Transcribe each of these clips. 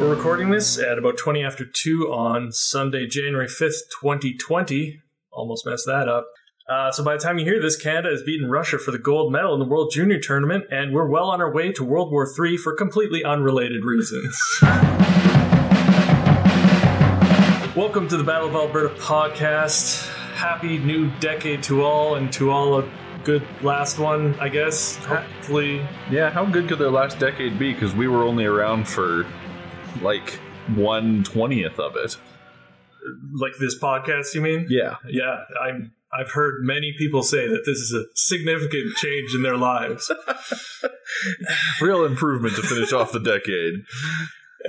We're recording this at about 20 after 2 on Sunday, January 5th, 2020. Almost messed that up. Uh, so by the time you hear this, Canada has beaten Russia for the gold medal in the World Junior Tournament, and we're well on our way to World War III for completely unrelated reasons. Welcome to the Battle of Alberta podcast. Happy new decade to all, and to all a good last one, I guess. Hopefully, Yeah, how good could their last decade be? Because we were only around for like one twentieth of it. like this podcast, you mean? Yeah, Yeah, I'm. I've heard many people say that this is a significant change in their lives. real improvement to finish off the decade.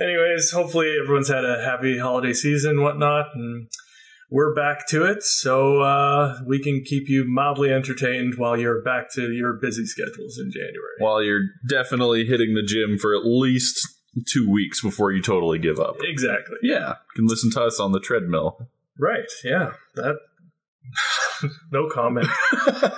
Anyways, hopefully everyone's had a happy holiday season, and whatnot, and we're back to it, so uh, we can keep you mildly entertained while you're back to your busy schedules in January. While you're definitely hitting the gym for at least two weeks before you totally give up. exactly. Yeah, you can listen to us on the treadmill. Right. Yeah. That. no comment.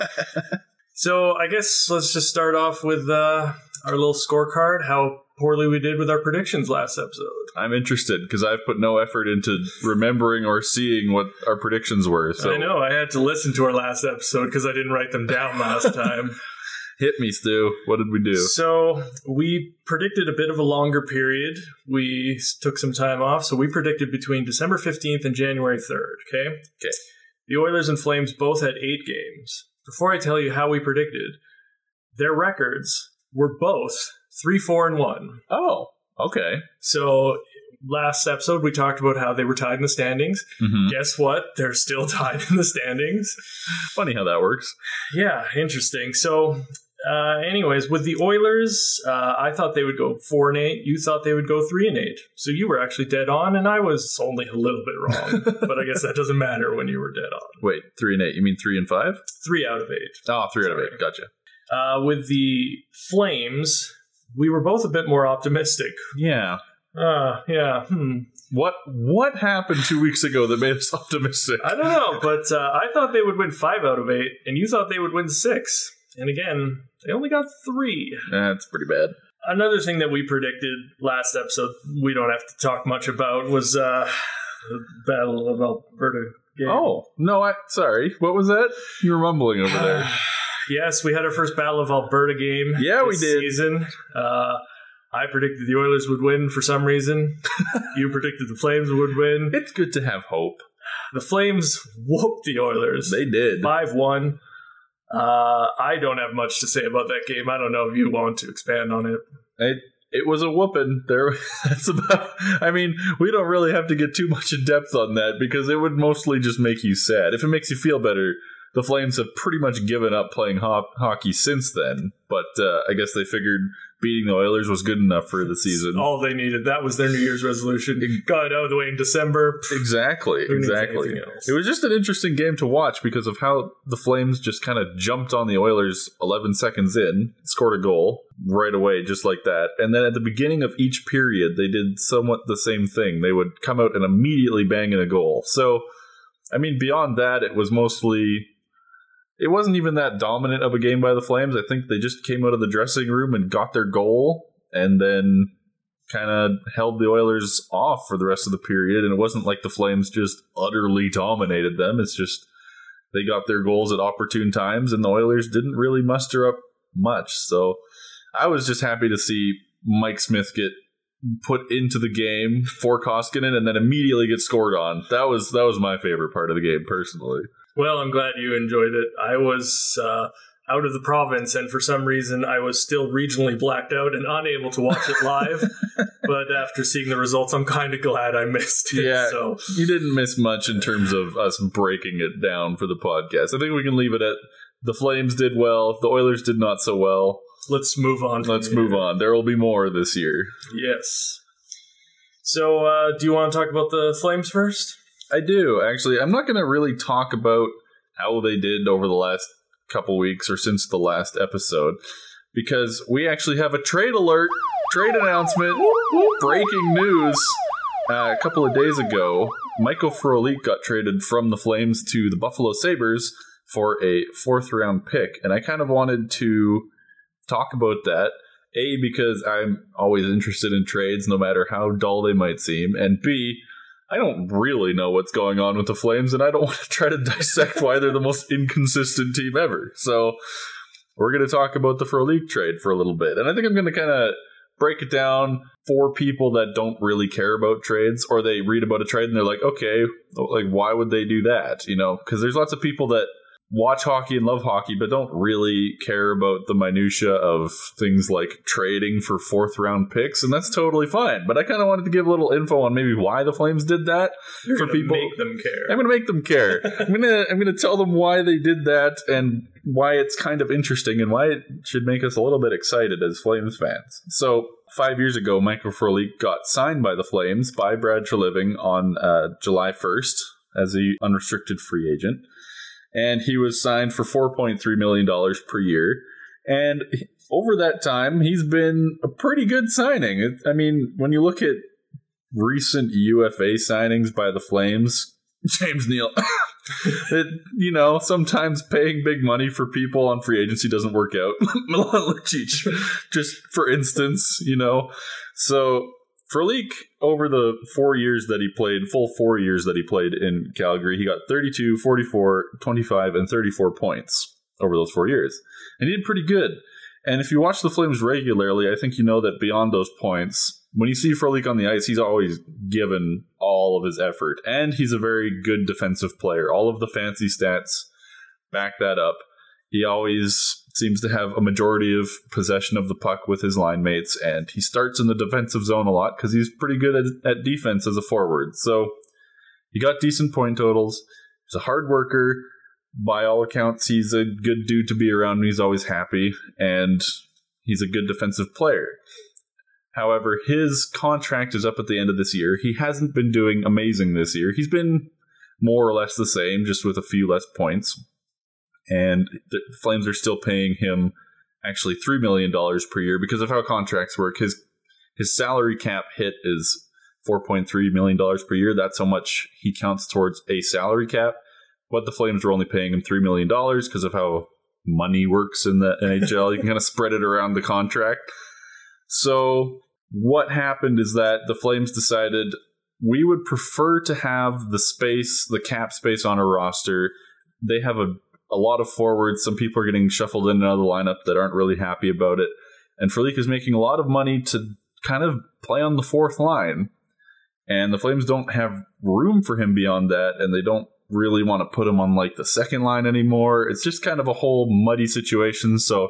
so I guess let's just start off with uh, our little scorecard. How poorly we did with our predictions last episode. I'm interested because I've put no effort into remembering or seeing what our predictions were. So I know I had to listen to our last episode because I didn't write them down last time. hit me, Stu. What did we do? so we predicted a bit of a longer period. We took some time off, so we predicted between December fifteenth and January third. Okay. Okay. The Oilers and Flames both had eight games. Before I tell you how we predicted, their records were both three, four, and one. Oh, okay. So last episode we talked about how they were tied in the standings. hmm Guess what? They're still tied in the standings. Funny how that works. Yeah, interesting. So, uh, anyways, with the Oilers, uh, I thought they would go four and eight. You thought they would go three and eight. So you were actually dead on, and I was only a little bit wrong. but I guess that doesn't matter when you were dead on. Wait, three and eight. You mean three and five? Three out of eight. Oh, three out of eight. Gotcha. Uh, with the Flames, we were both a bit more optimistic. Yeah. Uh, yeah. Hmm. What what happened two weeks ago that made us optimistic? I don't know, but uh, I thought they would win five out of eight, and you thought they would win six. And again, they only got three. That's pretty bad. Another thing that we predicted last episode, we don't have to talk much about, was uh, the Battle of Alberta. Game. Oh no! I sorry. What was that? You were mumbling over there. yes, we had our first Battle of Alberta game. Yeah, we did. Season. Uh, I predicted the Oilers would win for some reason. you predicted the Flames would win. It's good to have hope. The Flames whooped the Oilers. They did. Five one. Uh, I don't have much to say about that game. I don't know if you want to expand on it. It it was a whooping. There. That's about. I mean, we don't really have to get too much in depth on that because it would mostly just make you sad. If it makes you feel better, the Flames have pretty much given up playing ho- hockey since then. But uh, I guess they figured beating the Oilers was good enough for the season. All they needed. That was their New Year's resolution. Got it out of the way in December. Exactly, exactly. It was just an interesting game to watch because of how the Flames just kind of jumped on the Oilers 11 seconds in, scored a goal right away, just like that. And then at the beginning of each period, they did somewhat the same thing. They would come out and immediately bang in a goal. So, I mean, beyond that, it was mostly. It wasn't even that dominant of a game by the Flames. I think they just came out of the dressing room and got their goal and then kind of held the Oilers off for the rest of the period. And it wasn't like the Flames just utterly dominated them. It's just they got their goals at opportune times, and the Oilers didn't really muster up much. So I was just happy to see Mike Smith get put into the game for Koskinen and then immediately get scored on. That was that was my favorite part of the game personally. Well, I'm glad you enjoyed it. I was uh, out of the province, and for some reason, I was still regionally blacked out and unable to watch it live. but after seeing the results, I'm kind of glad I missed it. Yeah. So You didn't miss much in terms of us breaking it down for the podcast. I think we can leave it at the Flames did well, the Oilers did not so well. let's move on. Let's here. move on. There will be more this year. Yes. So, uh, do you want to talk about the Flames first? I do actually. I'm not going to really talk about how they did over the last couple weeks or since the last episode because we actually have a trade alert, trade announcement, breaking news. Uh, a couple of days ago, Michael Frolik got traded from the Flames to the Buffalo Sabres for a fourth round pick, and I kind of wanted to talk about that A, because I'm always interested in trades, no matter how dull they might seem, and B, I don't really know what's going on with the Flames, and I don't want to try to dissect why they're the most inconsistent team ever. So we're going to talk about the Frolik trade for a little bit, and I think I'm going to kind of break it down for people that don't really care about trades, or they read about a trade and they're like, okay, like why would they do that? You know, because there's lots of people that watch hockey and love hockey, but don't really care about the minutia of things like trading for fourth round picks, and that's totally fine. But I kind of wanted to give a little info on maybe why the Flames did that You're for people. make them care. I'm going to make them care. I'm going to I'm going to tell them why they did that and why it's kind of interesting and why it should make us a little bit excited as Flames fans. So. Five years ago, Michael Frolik got signed by the Flames by Brad Treliving on uh, July 1st as a unrestricted free agent and he was signed for $4.3 million per year. And over that time, he's been a pretty good signing. I mean, when you look at recent UFA signings by the Flames, James Neal, it, you know, sometimes paying big money for people on free agency doesn't work out. Milan Lucic, just for instance, you know. So Frolik, over the four years that he played, full four years that he played in Calgary, he got 32, 44, 25, and 34 points over those four years. And he did pretty good. And if you watch the Flames regularly, I think you know that beyond those points, when you see Frolik on the ice, he's always given all of his effort. And he's a very good defensive player. All of the fancy stats back that up. He always seems to have a majority of possession of the puck with his line mates, and he starts in the defensive zone a lot because he's pretty good at, at defense as a forward. So he got decent point totals. He's a hard worker. By all accounts, he's a good dude to be around. He's always happy, and he's a good defensive player. However, his contract is up at the end of this year. He hasn't been doing amazing this year. He's been more or less the same, just with a few less points and the Flames are still paying him actually three million dollars per year because of how contracts work. His his salary cap hit is four point three million dollars per year. That's how much he counts towards a salary cap. But the Flames were only paying him three million dollars because of how money works in the NHL. you can kind of spread it around the contract. So what happened is that the Flames decided we would prefer to have the space, the cap space on a roster. They have a a lot of forwards. Some people are getting shuffled in the lineup that aren't really happy about it. And Frolik is making a lot of money to kind of play on the fourth line. And the Flames don't have room for him beyond that, and they don't really want to put him on like the second line anymore. It's just kind of a whole muddy situation. So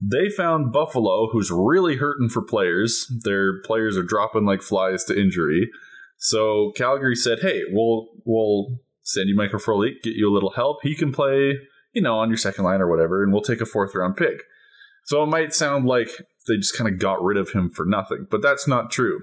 they found Buffalo, who's really hurting for players. Their players are dropping like flies to injury. So Calgary said, "Hey, we'll we'll send you Michael Frolik, get you a little help. He can play, you know, on your second line or whatever, and we'll take a fourth round pick. So it might sound like they just kind of got rid of him for nothing, but that's not true.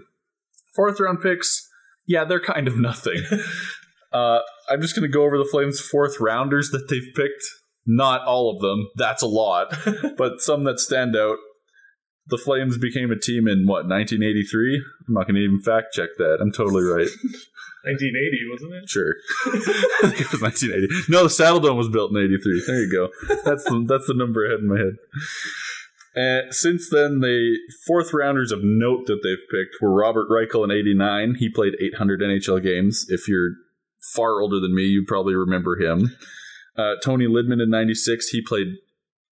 Fourth round picks, yeah, they're kind of nothing. uh, I'm just going to go over the Flames' fourth rounders that they've picked. Not all of them, that's a lot, but some that stand out. The Flames became a team in what, 1983? I'm not going to even fact check that. I'm totally right. 1980, wasn't it? Sure. It was 1980. No, the Saddledome was built in 83. There you go. That's the, that's the number I had in my head. And since then, the fourth rounders of note that they've picked were Robert Reichel in 89. He played 800 NHL games. If you're far older than me, you probably remember him. Uh, Toni Lydman in 96. He played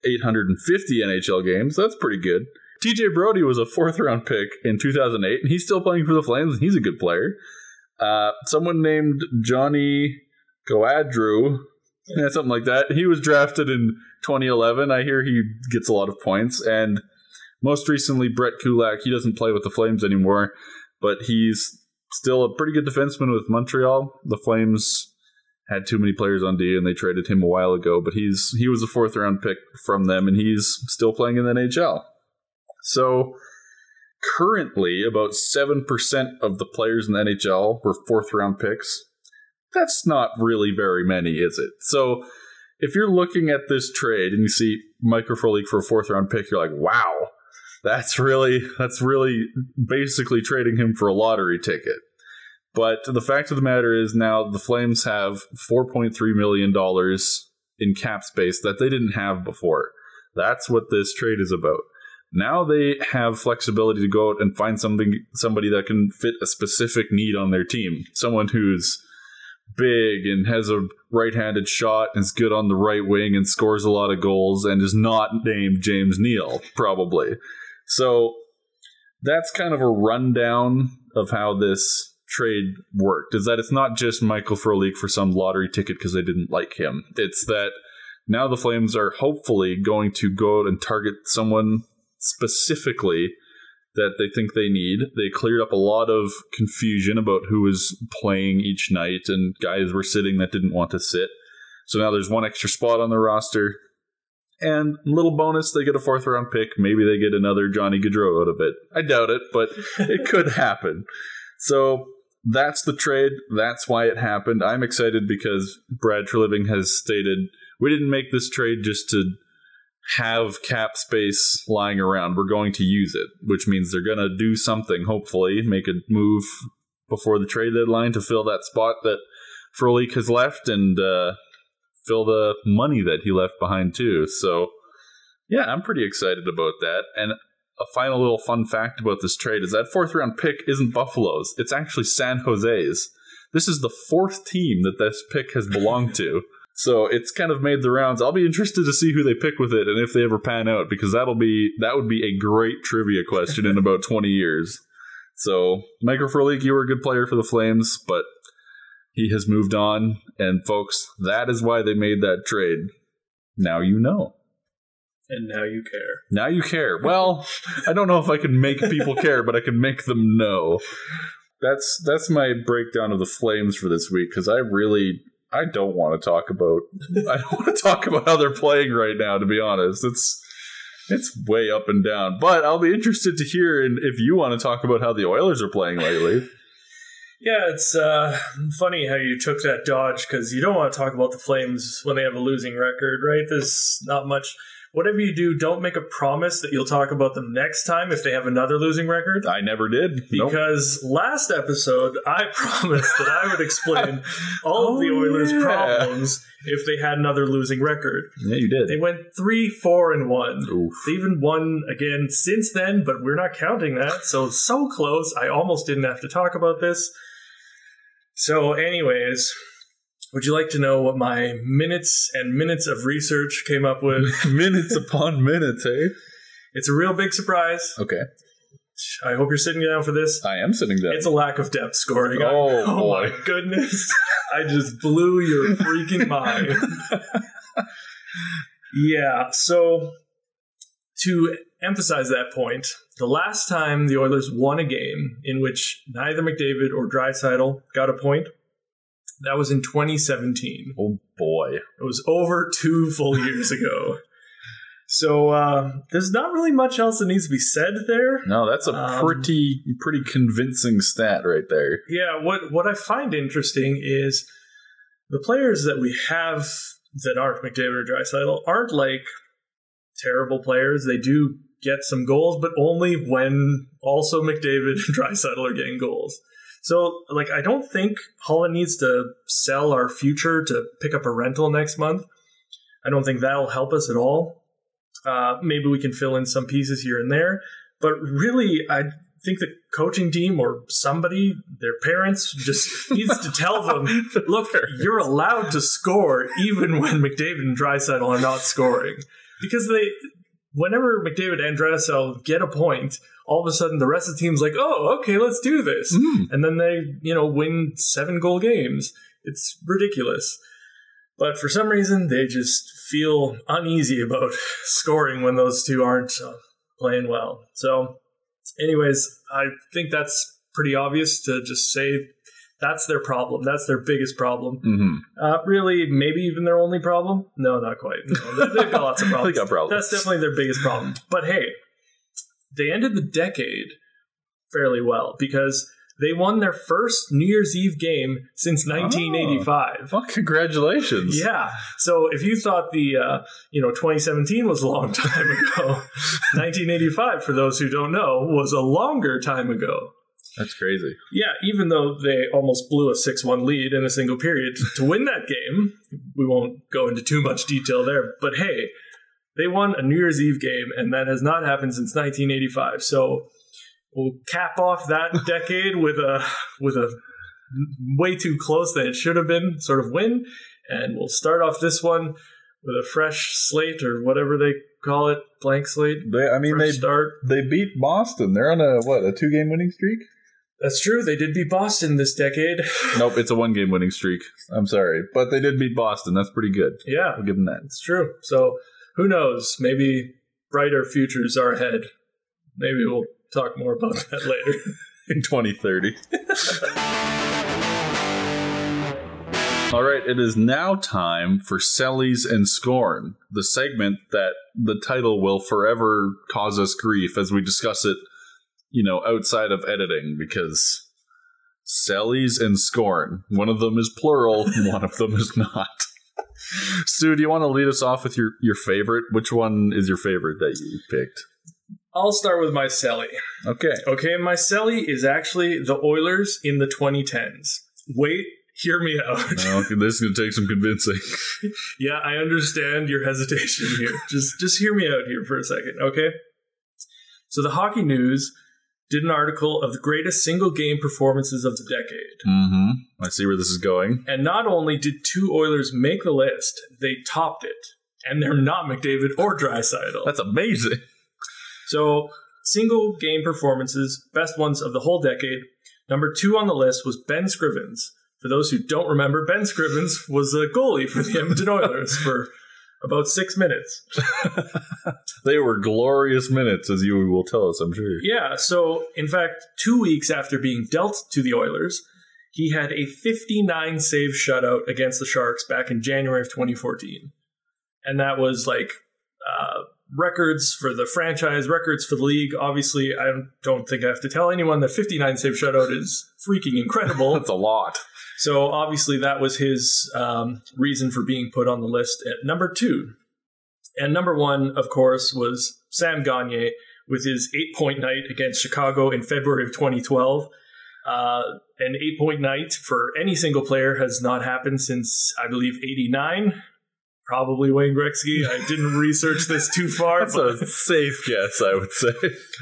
850 NHL games. That's pretty good. TJ Brodie was a fourth round pick in 2008, and he's still playing for the Flames, and he's a good player. Uh, someone named Johnny Gaudreau, yeah, something like that. He was drafted in 2011. I hear he gets a lot of points. And most recently, Brett Kulak. He doesn't play with the Flames anymore, but he's still a pretty good defenseman with Montreal. The Flames had too many players on D, and they traded him a while ago. But he's he was a fourth round pick from them, and he's still playing in the NHL. So currently about 7% of the players in the NHL were fourth round picks. That's not really very many, is it? So if you're looking at this trade and you see Michael Frolik for a fourth round pick, you're like, wow, that's really that's really basically trading him for a lottery ticket. But the fact of the matter is now the Flames have $4.3 million in cap space that they didn't have before. That's what this trade is about. Now they have flexibility to go out and find something somebody that can fit a specific need on their team. Someone who's big and has a right-handed shot and is good on the right wing and scores a lot of goals and is not named James Neal probably. So that's kind of a rundown of how this trade worked. Is that it's not just Michael Frolik for some lottery ticket because they didn't like him. It's that now the Flames are hopefully going to go out and target someone specifically that they think they need. They cleared up a lot of confusion about who was playing each night, and guys were sitting that didn't want to sit. So now there's one extra spot on the roster. And little bonus, they get a fourth round pick. Maybe they get another Johnny Gaudreau out of it. I doubt it, but it could happen. So that's the trade. That's why it happened. I'm excited because Brad Treliving has stated we didn't make this trade just to have cap space lying around. We're going to use it, which means they're going to do something, hopefully, make a move before the trade deadline to fill that spot that Frolik has left and uh, fill the money that he left behind, too. So, yeah, I'm pretty excited about that. And a final little fun fact about this trade is that fourth round pick isn't Buffalo's, it's actually San Jose's. This is the fourth team that this pick has belonged to. So it's kind of made the rounds. I'll be interested to see who they pick with it and if they ever pan out because that'll be that would be a great trivia question in about 20 years. So Michael Frolik, you were a good player for the Flames, but he has moved on. And folks, that is why they made that trade. Now you know. And now you care. Now you care. Well, I don't know if I can make people care, but I can make them know. That's that's my breakdown of the Flames for this week because I really I don't want to talk about I don't want to talk about how they're playing right now. To be honest, it's it's way up and down. But I'll be interested to hear if you want to talk about how the Oilers are playing lately. Yeah, it's uh, funny how you took that dodge because you don't want to talk about the Flames when they have a losing record, right? There's not much whatever you do, don't make a promise that you'll talk about them next time if they have another losing record. I never did. Because nope. last episode, I promised that I would explain all oh, of the oh, Oilers' yeah. problems if they had another losing record. Yeah, you did. They went three, four, and one. Oof. They even won again since then, but we're not counting that. So, so close. I almost didn't have to talk about this. So, anyways, would you like to know what my minutes and minutes of research came up with? minutes upon minutes, eh? It's a real big surprise. Okay. I hope you're sitting down for this. I am sitting down. It's a lack of depth scoring. Oh, oh boy. my goodness. I just blew your freaking mind. yeah, so to emphasize that point, the last time the Oilers won a game in which neither McDavid or Draisaitl got a point that was in 2017. Oh boy. It was over two full years ago. So uh, there's not really much else that needs to be said there. No, that's a um, pretty pretty convincing stat right there. Yeah, what what I find interesting is the players that we have that aren't McDavid or Draisaitl aren't like terrible players. They do get some goals, but only when also McDavid and Draisaitl are getting goals. So, like, I don't think Holland needs to sell our future to pick up a rental next month. I don't think that'll help us at all. Uh, maybe we can fill in some pieces here and there, but really, I think the coaching team or somebody, their parents, just needs to tell them, look, you're allowed to score even when McDavid and Draisaitl are not scoring, because they, whenever McDavid and Draisaitl get a point, all of a sudden the rest of the team's like, oh, okay, let's do this. Mm. And then they, you know, win seven goal games. It's ridiculous. But for some reason, they just feel uneasy about scoring when those two aren't uh, playing well. So, anyways, I think that's pretty obvious to just say that's their problem. That's their biggest problem. Mm-hmm. Uh, really, maybe even their only problem. No, not quite. No, they've got lots of problems. they got problems. That's definitely their biggest problem. But hey, they ended the decade fairly well because they won their first New Year's Eve game since 1985. Oh, well, congratulations! Yeah. So if you thought the uh, you know 2017 was a long time ago, 1985, for those who don't know, was a longer time ago. That's crazy. Yeah, even though they almost blew a 6 1 lead in a single period to win that game, we won't go into too much detail there. But hey, They won a New Year's Eve game, and that has not happened since 1985. So we'll cap off that decade with a with a way too close that it should have been sort of win, and we'll start off this one with a fresh slate or whatever they call it, blank slate. They, I mean, they start. they beat Boston. They're on a what a two game winning streak. That's true. They did beat Boston this decade. nope, it's a one game winning streak. I'm sorry, but they did beat Boston. That's pretty good. Yeah, I'll give them that. it's true. So who knows? Maybe brighter futures are ahead. Maybe we'll talk more about that later. in 2030. All right, it is now time for Sellies and Scorn, the segment that the title will forever cause us grief as we discuss it, you know, outside of editing, because Sellies and Scorn, one of them is plural, one of them is not. Stu, do you want to lead us off with your, your favorite? Which one is your favorite that you picked? I'll start with my Selly. Okay. Okay, my Selly is actually the Oilers in the 2010s. Wait, hear me out. This is going to take some convincing. yeah, I understand your hesitation here. just just hear me out here for a second, okay? So the Hockey News did an article of the greatest single game performances of the decade. Mm-hmm. I see where this is going. And not only did two Oilers make the list, they topped it. And they're not McDavid or Draisaitl. That's amazing. So, single game performances, best ones of the whole decade. Number two on the list was Ben Scrivens. For those who don't remember, Ben Scrivens was a goalie for the Edmonton Oilers for about six minutes. They were glorious minutes, as you will tell us, I'm sure. Yeah, so in fact, two weeks after being dealt to the Oilers, he had a 59 save shutout against the Sharks back in January of 2014. And that was like uh, records for the franchise, records for the league. Obviously, I don't think I have to tell anyone that 59 save shutout is freaking incredible. That's a lot. So obviously, that was his um, reason for being put on the list at number two. And number one, of course, was Sam Gagner with his eight point night against Chicago in February of 2012. Uh, an eight point night for any single player has not happened since, I believe, 89. Probably Wayne Gretzky. I didn't research this too far. That's but- a safe guess, I would say.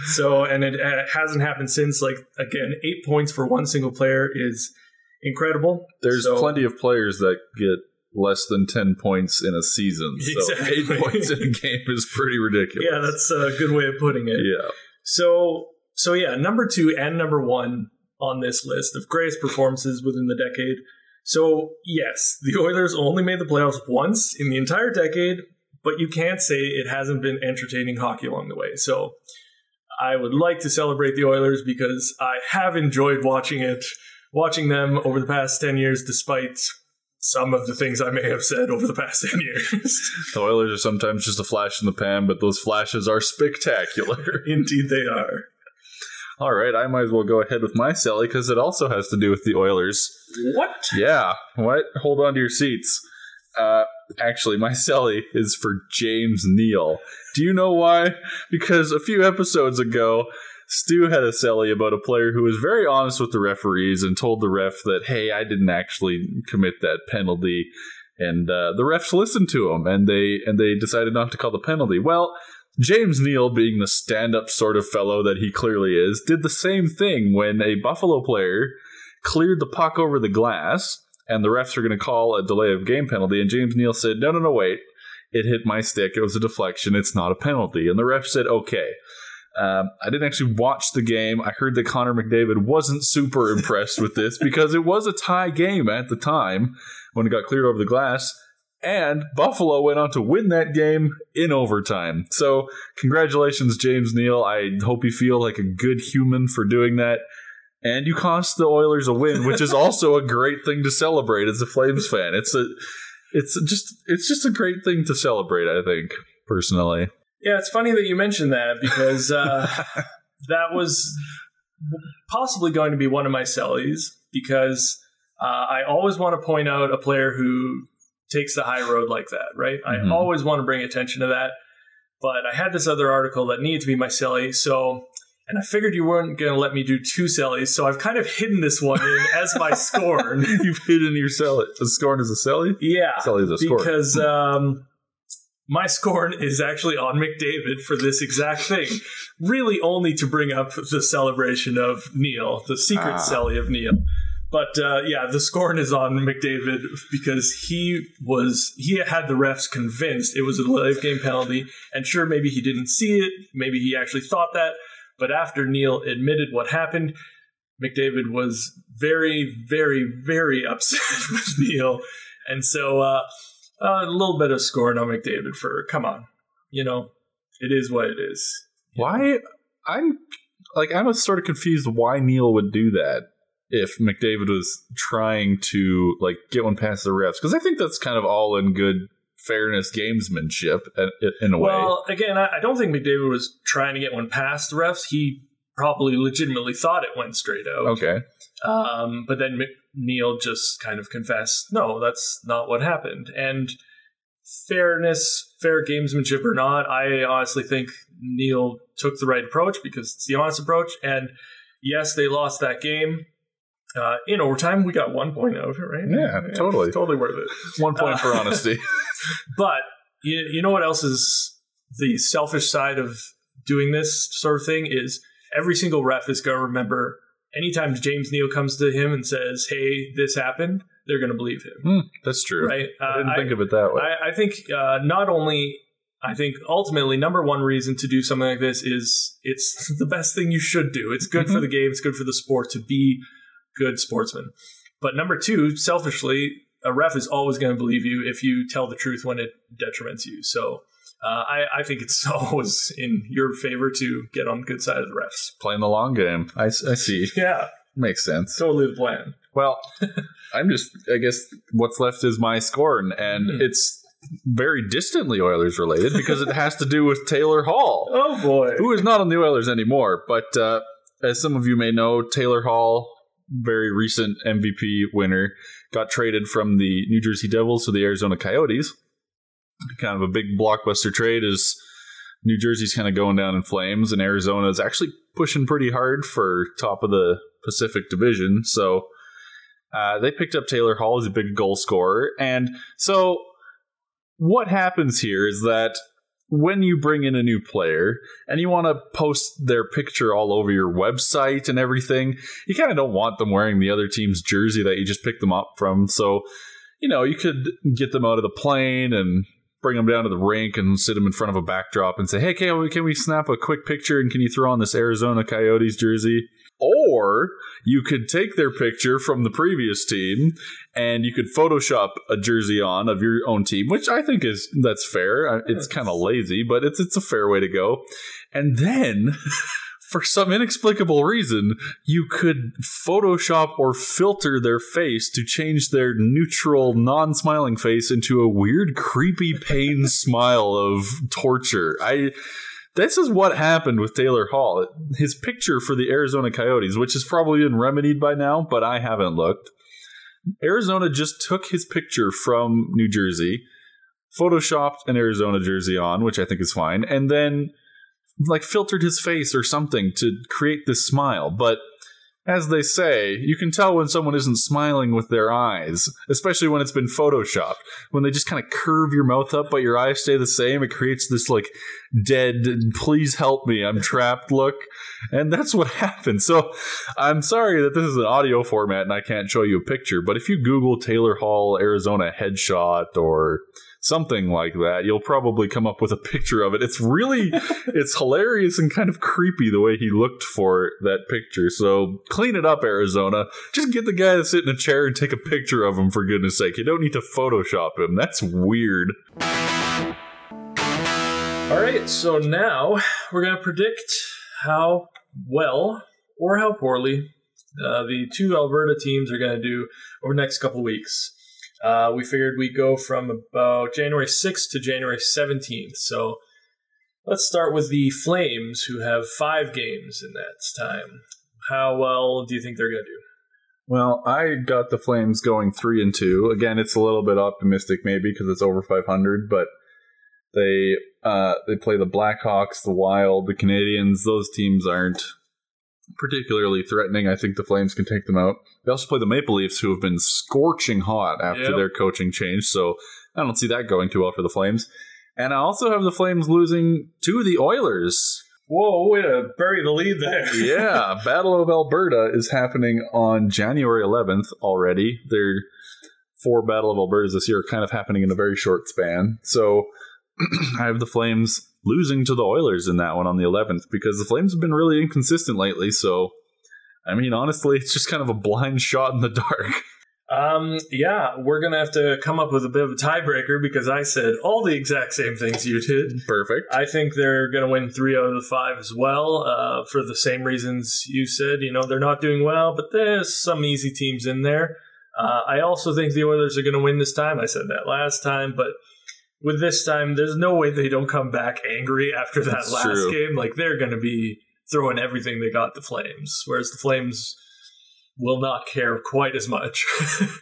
so, and it, uh, hasn't happened since. Like, again, eight points for one single player is incredible. There's So- plenty of players that get less than 10 points in a season. So Exactly. eight points in a game is pretty ridiculous. Yeah, that's a good way of putting it. Yeah. So, so yeah, number two and number one on this list of greatest performances within the decade. So, yes, the Oilers only made the playoffs once in the entire decade, but you can't say it hasn't been entertaining hockey along the way. So, I would like to celebrate the Oilers because I have enjoyed watching it, watching them over the past 10 years, despite some of the things I may have said over the past 10 years. The Oilers are sometimes just a flash in the pan, but those flashes are spectacular. Indeed, they are. All right, I might as well go ahead with my Sally because it also has to do with the Oilers. What? Yeah, what? Hold on to your seats. Uh, actually, my Sally is for James Neal. Do you know why? Because a few episodes ago, Stu had a Selly about a player who was very honest with the referees and told the ref that, hey, I didn't actually commit that penalty. And uh, the refs listened to him, and they and they decided not to call the penalty. Well, James Neal, being the stand-up sort of fellow that he clearly is, did the same thing when a Buffalo player cleared the puck over the glass, and the refs were going to call a delay of game penalty. And James Neal said, "No, no, no, wait! It hit my stick. It was a deflection. It's not a penalty." And the ref said, "Okay." Um, I didn't actually watch the game. I heard that Connor McDavid wasn't super impressed with this because it was a tie game at the time when it got cleared over the glass. And Buffalo went on to win that game in overtime. So, congratulations, James Neal. I hope you feel like a good human for doing that. And you cost the Oilers a win, which is also a great thing to celebrate as a Flames fan. It's a it's just it's just a great thing to celebrate, I think, personally. Yeah, it's funny that you mentioned that because uh, that was possibly going to be one of my sellies because uh, I always want to point out a player who takes the high road like that, right? Mhm. I always want to bring attention to that. But I had this other article that needed to be my selly, so and I figured you weren't going to let me do two sellies, so I've kind of hidden this one in as my scorn. You've hidden your Selly. The scorn is a Selly? Yeah, Selly is a scorn. because um, my scorn is actually on McDavid for this exact thing. Really, only to bring up the celebration of Neal, the secret Ah. celly of Neal. But uh, yeah, the scorn is on McDavid because he was he had the refs convinced it was a live game penalty, and sure, maybe he didn't see it, maybe he actually thought that, but after Neal admitted what happened, McDavid was very, very, very upset with Neal, and so uh, a little bit of scorn on McDavid for come on, you know, it is what it is. Why? I'm like I'm sort of confused why Neal would do that if McDavid was trying to like get one past the refs because I think that's kind of all in good fairness gamesmanship uh, in, in a way. Well, again, I, I don't think McDavid was trying to get one past the refs. He probably legitimately thought it went straight out. Okay, Um, but then McNeil just kind of confessed, no, that's not what happened. And fairness, fair gamesmanship or not, I honestly think Neal took the right approach because it's the honest approach. And yes, they lost that game. Uh, in overtime, we got one point out of it, right? Yeah, totally. Totally worth it. one point for Uh, honesty. But you, you know what else is the selfish side of doing this sort of thing is every single ref is going to remember anytime James Neal comes to him and says, "Hey, this happened," they're going to believe him, Hmm, that's true. right? I didn't Uh, think of it that way. I, I think uh, not only. I think ultimately, number one reason to do something like this is it's the best thing you should do. It's good for Mhm. the game. It's good for the sport to be good sportsmen. But number two, selfishly, a ref is always going to believe you if you tell the truth when it detriments you. So uh, I, I think it's always in your favor to get on the good side of the refs. Playing the long game. I see. Yeah, Makes sense. totally the plan. Well, I'm just, I guess what's left is my scorn, and Hmm. it's very distantly Oilers related because it has to do with Taylor Hall, Oh boy. who is not on the Oilers anymore. But uh, as some of you may know, Taylor Hall, very recent MVP winner, got traded from the New Jersey Devils to the Arizona Coyotes. Kind of a big blockbuster trade as New Jersey's kind of going down in flames, and Arizona is actually pushing pretty hard for top of the Pacific Division. So uh, they picked up Taylor Hall as a big goal scorer. And so what happens here is that when you bring in a new player and you want to post their picture all over your website and everything, you kind of don't want them wearing the other team's jersey that you just picked them up from. So, you know, you could get them out of the plane and bring them down to the rink and sit them in front of a backdrop and say, hey, can we, can we snap a quick picture and can you throw on this Arizona Coyotes jersey? Or you could take their picture from the previous team and you could Photoshop a jersey on of your own team, which I think is that's fair. It's kind of lazy, but it's it's a fair way to go. And then, for some inexplicable reason, you could Photoshop or filter their face to change their neutral, non-smiling face into a weird, creepy pain smile of torture. I. This is what happened with Taylor Hall. His picture for the Arizona Coyotes, which has probably been remedied by now, but I haven't looked. Arizona just took his picture from New Jersey, photoshopped an Arizona jersey on, which I think is fine, and then like filtered his face or something to create this smile. But as they say, you can tell when someone isn't smiling with their eyes, especially when it's been photoshopped. When they just kind of curve your mouth up, but your eyes stay the same, it creates this like dead, please help me, I'm trapped look. And that's what happened. So I'm sorry that this is an audio format and I can't show you a picture, but if you Google Taylor Hall, Arizona headshot or something like that, you'll probably come up with a picture of it. It's really, it's hilarious and kind of creepy the way he looked for that picture. So clean it up, Arizona. Just get the guy to sit in a chair and take a picture of him, for goodness sake. You don't need to Photoshop him. That's weird. All right, so now we're going to predict how well or how poorly uh, the two Alberta teams are going to do over the next couple weeks. Uh, we figured we'd go from about January 6th to January 17th. So let's start with the Flames, who have five games in that time. How well do you think they're going to do? Well, I got the Flames going three and two. Again, it's a little bit optimistic, maybe because it's over 500, but they uh, they play the Blackhawks, the Wild, the Canadiens. Those teams aren't particularly threatening. I think the Flames can take them out. They also play the Maple Leafs, who have been scorching hot after Yep. their coaching change. So I don't see that going too well for the Flames. And I also have the Flames losing to the Oilers. Whoa, way to bury the lead there. yeah, Battle of Alberta is happening on January 11th already. There four Battle of Albertas this year are kind of happening in a very short span. So I have the Flames losing to the Oilers in that one on the 11th because the Flames have been really inconsistent lately. So, I mean, honestly, it's just kind of a blind shot in the dark. Um, yeah, we're gonna have to come up with a bit of a tiebreaker because I said all the exact same things you did. Perfect. I think they're gonna win three out of the five as well, uh, for the same reasons you said. You know, they're not doing well, but there's some easy teams in there. Uh, I also think the Oilers are gonna win this time. I said that last time, but with this time, there's no way they don't come back angry after that That's last true. game. Like they're gonna be throwing everything they got the Flames, whereas the Flames will not care quite as much.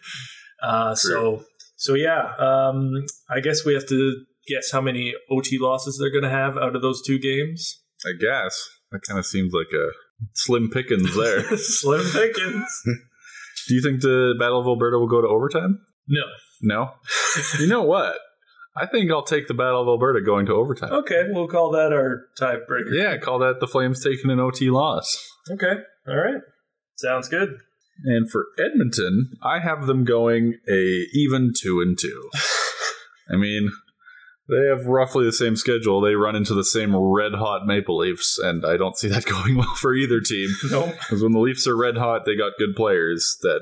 uh, so so yeah, um, I guess we have to guess how many OT losses they're going to have out of those two games. I guess. That kind of seems like a slim pickings there. Slim pickings. Do you think the Battle of Alberta will go to overtime? No. No. you know what? I think I'll take the Battle of Alberta going to overtime. Okay, we'll call that our tiebreaker. Yeah, call that the Flames taking an OT loss. Okay. All right. Sounds good. And for Edmonton, I have them going a even two and two. I mean, they have roughly the same schedule. They run into the same red hot Maple Leafs, and I don't see that going well for either team. Nope. Because when the Leafs are red hot, they got good players that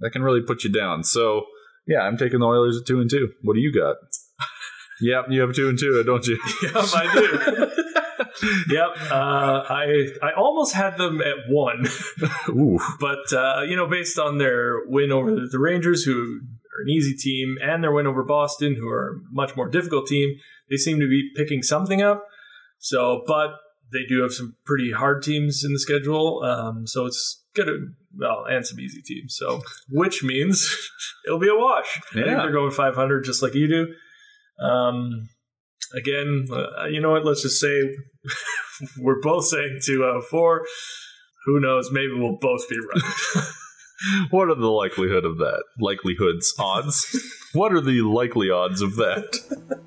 that can really put you down. So yeah, I'm taking the Oilers at two and two. What do you got? yep, you have two and two, don't you? Yep, I do. yep. Uh, I I almost had them at one, Ooh, but uh, you know, based on their win over the Rangers, who are an easy team, and their win over Boston, who are a much more difficult team, they seem to be picking something up. So, but they do have some pretty hard teams in the schedule, um, so it's gonna well, and some easy teams. So, which means it'll be a wash. I think they're going 500 just like you do. Um, again, uh, you know what? Let's just say we're both saying two out of four. Who knows? Maybe we'll both be right. what are the likelihood of that? Likelihoods, odds. what are the likely odds of that?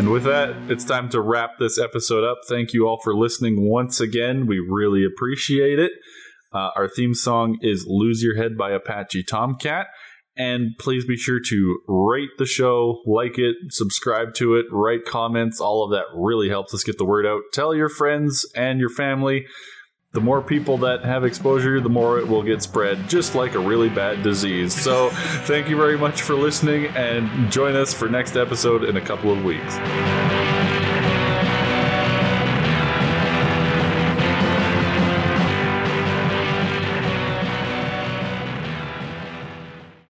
And with that, it's time to wrap this episode up. Thank you all for listening once again. We really appreciate it. Uh, our theme song is Lose Your Head by Apache Tomcat. And please be sure to rate the show, like it, subscribe to it, write comments. All of that really helps us get the word out. Tell your friends and your family. The more people that have exposure, the more it will get spread, just like a really bad disease. So, thank you very much for listening and join us for next episode in a couple of weeks.